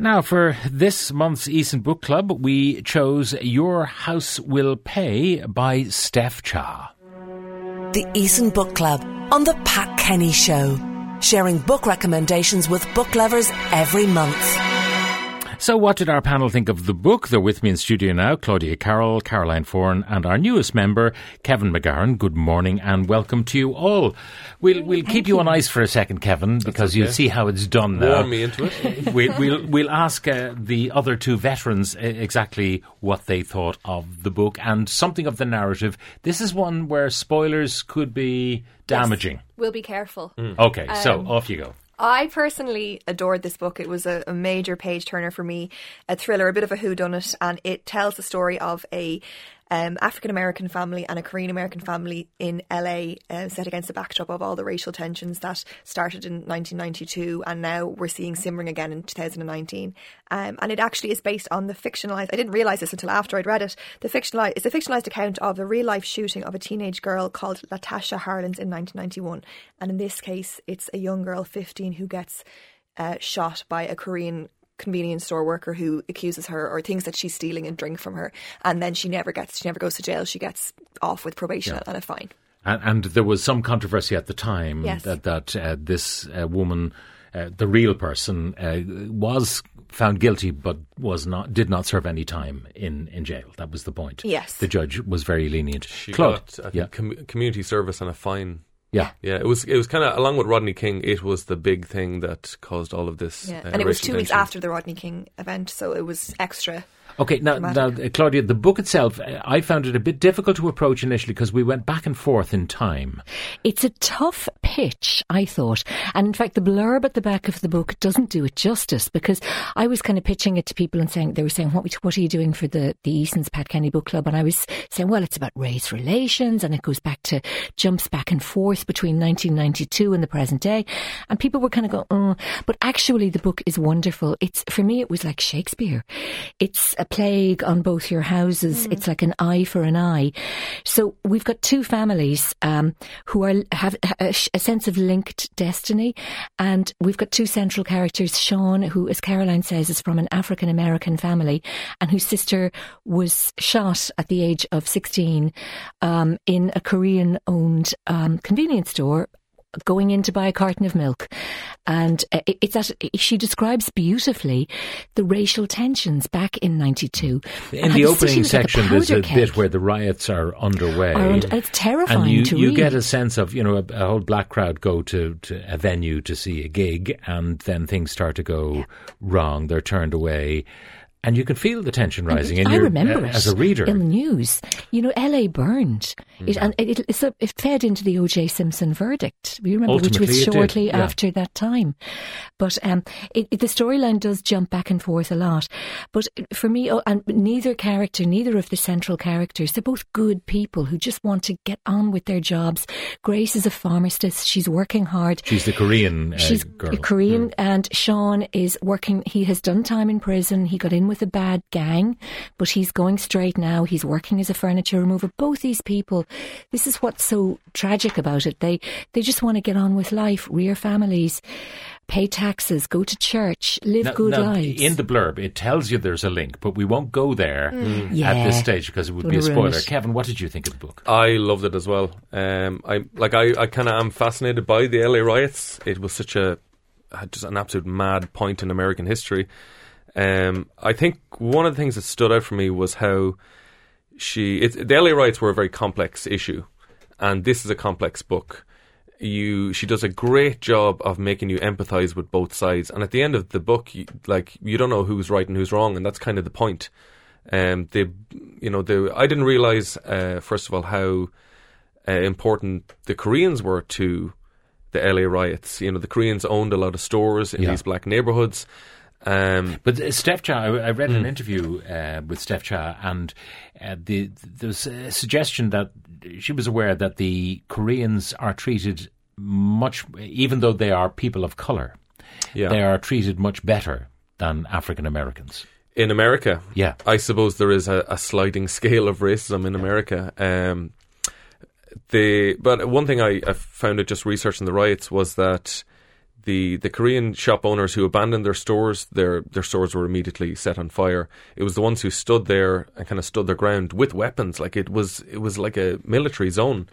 Now, for this month's Eason Book Club, we chose Your House Will Pay by Steph Cha. The Eason Book Club on The Pat Kenny Show, sharing book recommendations with book lovers every month. So, what did our panel think of the book? They're with me in studio now Claudia Carroll, Caroline Foran, and our newest member, Kevin McGahern. Good morning and welcome to you all. We'll, we'll keep you on ice for a second, Kevin, because okay. you'll see how it's done now. Warm me into it. we, we'll, we'll ask uh, the other two veterans uh, exactly what they thought of the book and something of the narrative. This is one where spoilers could be damaging. Yes, we'll be careful. Mm. Okay, so Um, off you go. I personally adored this book. It was a, a major page turner for me, a thriller, a bit of a whodunit, and it tells the story of a um, African American family and a Korean American family in LA, uh, set against the backdrop of all the racial tensions that started in 1992, and now we're seeing simmering again in 2019. Um, and it actually is based on the fictionalized. I didn't realize this until after I'd read it. The fictionalized it's a fictionalized account of a real life shooting of a teenage girl called Latasha Harlins in 1991, and in this case, it's a young girl, 15, who gets uh, shot by a Korean convenience store worker who accuses her or thinks that she's stealing a drink from her and then she never gets she never goes to jail she gets off with probation Yeah. and a fine And, and there was some controversy at the time Yes. that, that uh, this uh, woman, uh, the real person, uh, was found guilty but was not did not serve any time in, in jail. That was the point. Yes. the judge was very lenient. She Claude, got, I think, yeah, com- community service and a fine. Yeah. Yeah, it was. It was kind of along with Rodney King. It was the big thing that caused all of this. yeah. uh, and it was racial two weeks after the Rodney King event so it was extra Okay, now, now, uh, Claudia, the book itself, I found it a bit difficult to approach initially because we went back and forth in time. It's a tough pitch, I thought. And in fact, the blurb at the back of the book doesn't do it justice because I was kind of pitching it to people and saying, they were saying, what, what are you doing for the, the Eason's Pat Kenny Book Club? And I was saying, well, it's about race relations and it goes back to, jumps back and forth between 1992 and the present day. And people were kind of going, oh, but actually the book is wonderful. It's, for me, it was like Shakespeare. It's a plague on both your houses. It's like an eye for an eye. So we've got two families um, who are have a, a sense of linked destiny, and we've got two central characters. Sean, who, as Caroline says, is from an African American family, and whose sister was shot at the age of sixteen um, in a Korean-owned um, convenience store going in to buy a carton of milk. And uh, it- it's that she describes beautifully the racial tensions back in 92. In the opening like section, there's a keg. bit where the riots are underway. Are it's terrifying and you, to you read. get a sense of, you know, a, a whole black crowd go to, to a venue to see a gig, and then things start to go wrong. They're turned away. And you can feel the tension rising. And I you're, remember uh, it as a reader. in the news. You know, LA burned, it, and it, it's a, it fed into the O.J. Simpson verdict. You remember, which was it shortly yeah. after that time. But um, it, it- the storyline does jump back and forth a lot. But for me, oh, and neither character, neither of the central characters, they're both good people who just want to get on with their jobs. Grace is a pharmacist; she's working hard. She's the Korean uh, She's girl. Korean, and Sean is working. He has done time in prison. He got in with a bad gang, but he's going straight now. He's working as a furniture remover. Both these people, this is what's so tragic about it. They they just want to get on with life, rear families, pay taxes, go to church, live Now- good now, lives. In the blurb, it tells you there's a link, but we won't go there at Mm. Yeah. this stage because it would Don't be a spoiler. it. Kevin, what did you think of the book? I loved it as well. Um, I like. I, I kind of am fascinated by the LA riots. It was such a just an absolute mad point in American history. Um, I think one of the things that stood out for me was how she. It, the LA riots were a very complex issue, and this is a complex book. You, she does a great job of making you empathize with both sides, and at the end of the book, you, like you don't know who's right and who's wrong, and that's kind of the point. Um, they, you know, they, I didn't realize uh, first of all how uh, important the Koreans were to the LA riots. You know, the Koreans owned a lot of stores in Yeah. these black neighborhoods. Um, But uh, Steph Cha, I, I read Hmm. an interview uh, with Steph Cha, and uh, the, there was a suggestion that she was aware that the Koreans are treated much, even though they are people of color, yeah, they are treated much better than African Americans. in America, Yeah. I suppose there is a, a sliding scale of racism in America. Um, the but one thing I, I found out just researching the riots was that the the Korean shop owners who abandoned their stores, their their stores were immediately set on fire. It was the ones who stood there and kind of stood their ground with weapons, like it was it was like a military zone.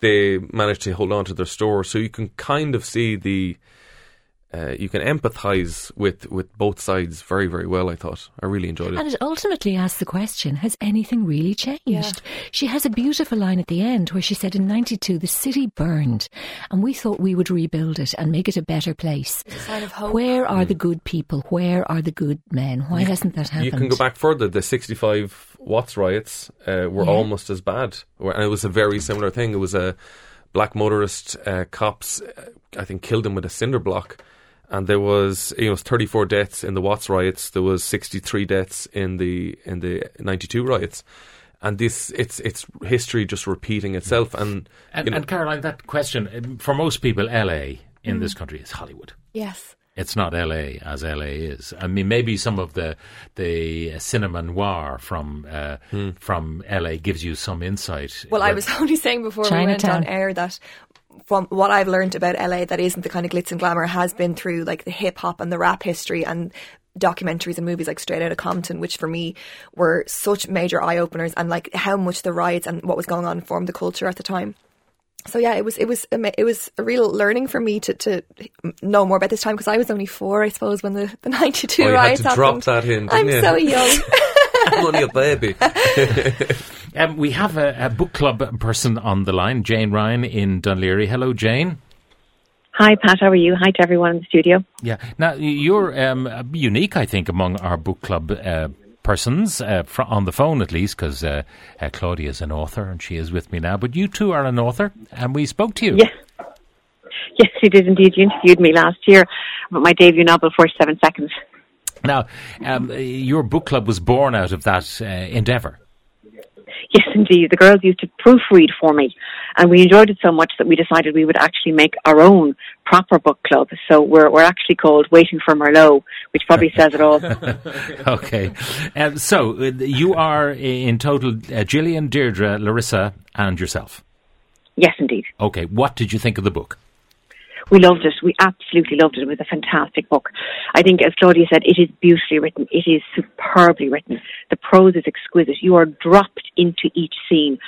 They managed to hold on to their store, so you can kind of see the uh, you can empathise with, with both sides very, very well, I thought. I really enjoyed it. And it ultimately asks the question has anything really changed? Yeah. She has a beautiful line at the end where she said, In 92, the city burned, and we thought we would rebuild it and make it a better place. a sign of hope. Where are the good people? Where are the good men? Why hasn't that happened? You can go back further. The 65 Watts riots uh, were Yeah. almost as bad. And it was a very similar thing. It was a black motorist, uh, cops, uh, I think, killed him with a cinder block. And there was, you know, 34 deaths in the Watts riots. There was 63 deaths in the in the 92 riots. And this, it's it's history just repeating itself. And, And, you know, and Caroline, that question um, for most people, LA in Mm. this country is Hollywood. Yes. It's not LA as LA is. I mean, maybe some of the the cinema noir from uh, from LA gives you some insight. Well, I was only saying before we went on air that from what I've learned about LA, that isn't the kind of glitz and glamour has been through like the hip hop and the rap history and documentaries and movies like Straight Outta Compton, which for me were such major eye openers and like how much the riots and what was going on formed the culture at the time. So yeah, it was it was it was a real learning for me to, to know more about this time because I was only four, I suppose, when the, the ninety two Oh, you had riots to drop happened. that in, didn't I'm you? so young. I'm only a baby. Um, we have a, a book club person on the line, Jane Ryan in Dún Laoghaire. Hello, Jane. Hi, Pat. How are you? Hi to everyone in the studio. Yeah. Now you're um, unique, I think, among our book club uh, persons uh, fr- on the phone, at least, because uh, uh, Claudia is an author and she is with me now. But you too are an author, and we spoke to you. Yes. Yes, you did indeed. You interviewed me last year about my debut novel, 47 Seconds. Now, um, your book club was born out of that uh, endeavour. Yes, indeed. The girls used to proofread for me, and we enjoyed it so much that we decided we would actually make our own proper book club. So we're, we're actually called Waiting for Merlot, which probably says it all. okay. Um, so uh, you are in total uh, Gillian, Deirdre, Larissa, and yourself. yes, indeed. Okay. What did you think of the book? We loved it. We absolutely loved it. It was a fantastic book. I think, as Claudia said, it is beautifully written. It is superbly written. The prose is exquisite. You are dropped into each scene.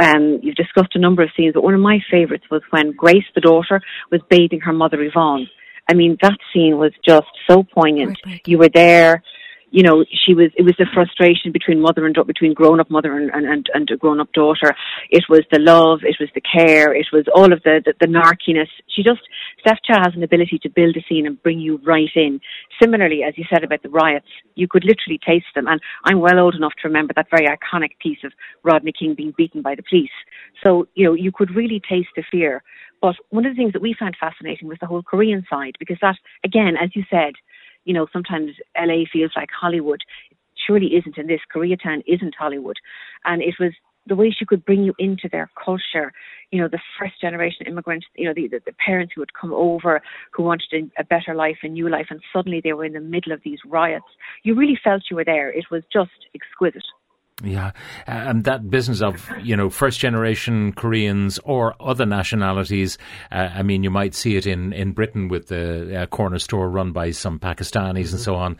Um, you've discussed a number of scenes, but one of my favourites was when Grace, the daughter, was bathing her mother Yvonne. I mean, that scene was just so poignant. You were there. You know, she was. It was the frustration between mother and between grown-up mother and and and, a grown-up daughter. It was the love. It was the care. It was all of the the, the narkiness. She just Steph Cha has an ability to build a scene and bring you right in. Similarly, as you said about the riots, you could literally taste them. And I'm well old enough to remember that very iconic piece of Rodney King being beaten by the police. So you know, you could really taste the fear. But one of the things that we found fascinating was the whole Korean side, because that, again, as you said, you know, sometimes LA feels like Hollywood. It surely isn't in this. Koreatown isn't Hollywood. And it was the way she could bring you into their culture, you know, the first generation immigrants, you know, the, the, the parents who had come over, who wanted a, a better life, a new life, and suddenly they were in the middle of these riots. You really felt you were there. It was just exquisite. Yeah, and that business of you know first generation Koreans or other nationalities. Uh, I mean, you might see it in in Britain with the uh, corner store run by some Pakistanis and so on,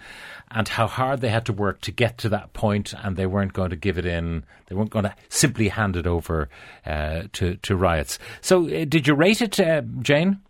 and how hard they had to work to get to that point, and they weren't going to give it in. They weren't going to simply hand it over uh, to to riots. So, uh, did you rate it, uh, Jane?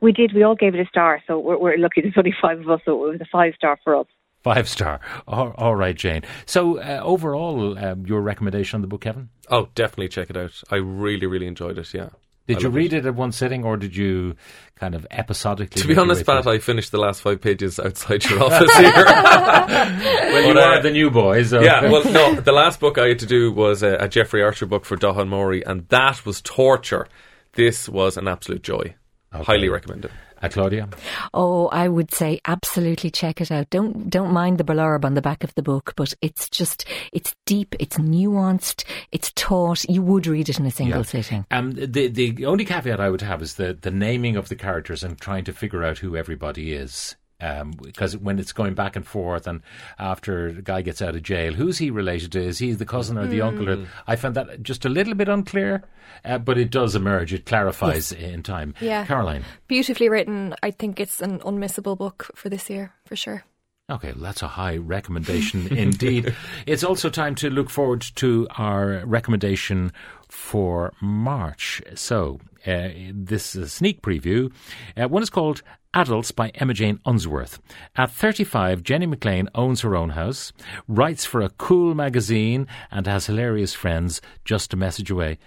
We did. We all gave it a star. So we're, we're lucky. There's only five of us, so it was a five star for us. Five star. All, all right, Jane. So, uh, overall, um, your recommendation on the book, Kevin? Oh, definitely check it out. I really, really enjoyed it. Yeah. Did I you read it. at one sitting, or did you kind of episodically? To be honest, Pat. I finished the last five pages outside your office here. well, you uh, are the new boy, so yeah, well, no, the last book I had to do was a, a Jeffrey Archer book for Dahan Mori, and that was torture. This was an absolute joy. Highly recommend it. Uh, Claudia. Oh, I would say absolutely check it out. Don't don't mind the blurb on the back of the book, but it's just it's deep, it's nuanced, it's taught. You would read it in a single Yeah. sitting. Um, the the only caveat I would have is the the naming of the characters and trying to figure out who everybody is. Um, because when it's going back and forth, and after the guy gets out of jail, who's he related to? Is he the cousin or the uncle? Or, I found that just a little bit unclear, uh, but it does emerge. It clarifies in time. Yeah. Caroline. Beautifully written. I think it's an unmissable book for this year, for sure. Okay, well, that's a high recommendation indeed. It's also time to look forward to our recommendation for March. So, uh, this is a sneak preview. Uh, one is called Adults by Emma Jane Unsworth. At 35, Jenny McLean owns her own house, writes for a cool magazine, and has hilarious friends just a message away.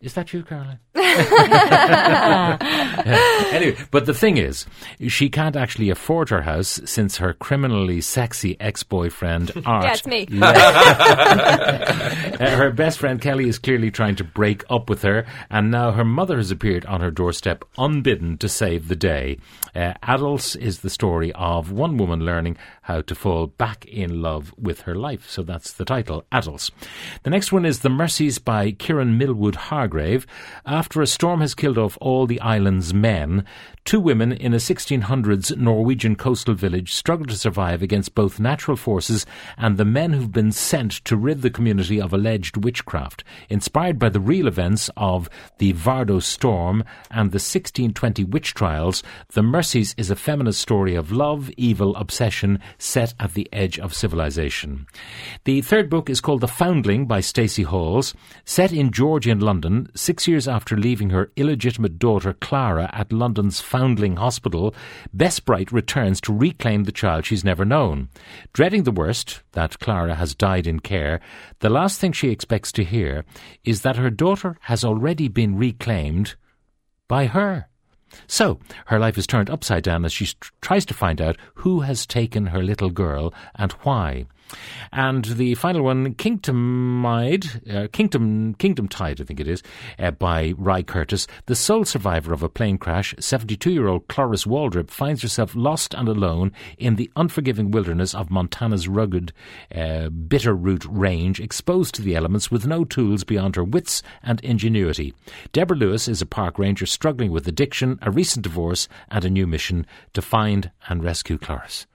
Is that you, Caroline? anyway, but the thing is, she can't actually afford her house since her criminally sexy ex-boyfriend Art. Yeah, it's me. Uh, her best friend Kelly is clearly trying to break up with her, and now her mother has appeared on her doorstep unbidden to save the day. Uh, Adults is the story of one woman learning how to fall back in love with her life. So that's the title, Adults. The next one is The Mercies by Kiran Millwood Hargrave. After a storm has killed off all the island's men, two women in a 1600s Norwegian coastal village struggle to survive against both natural forces and the men who've been sent to rid the community of alleged witchcraft. Inspired by the real events of the Vardo storm and the 1620 witch trials, The Mercies is a feminist story of love, evil, obsession set at the edge of civilization. The third book is called The Foundling by Stacey Halls. Set in Georgian London, six years after leaving her illegitimate daughter Clara at London's Foundling Hospital, Bess Bright returns to reclaim the child she's never known. Dreading the worst, that Clara has died in care, the last thing she expects to hear is that her daughter has already been reclaimed by her. So, her life is turned upside down as she tr- tries to find out who has taken her little girl and why. And the final one, Kingdomide, uh, Kingdom, Kingdom Tide, I think it is, uh, by Rye Curtis. The sole survivor of a plane crash, 72-year-old Cloris Waldrip finds herself lost and alone in the unforgiving wilderness of Montana's rugged uh, Bitterroot Range, exposed to the elements with no tools beyond her wits and ingenuity. Deborah Lewis is a park ranger struggling with addiction, a recent divorce, and a new mission to find and rescue Cloris.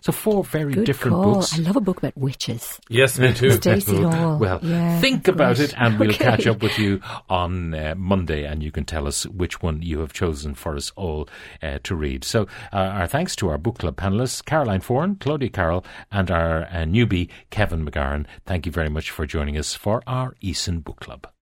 So four very Good different call. books. I love a book about witches. Yes, me too. Stacey Hall. Well, Yeah, think about it, and we'll Okay. catch up with you on uh, Monday, and you can tell us which one you have chosen for us all uh, to read. So, uh, our thanks to our book club panelists, Caroline Foran, Claudia Carroll, and our uh, newbie, Kevin McGahern. Thank you very much for joining us for our Eason Book Club.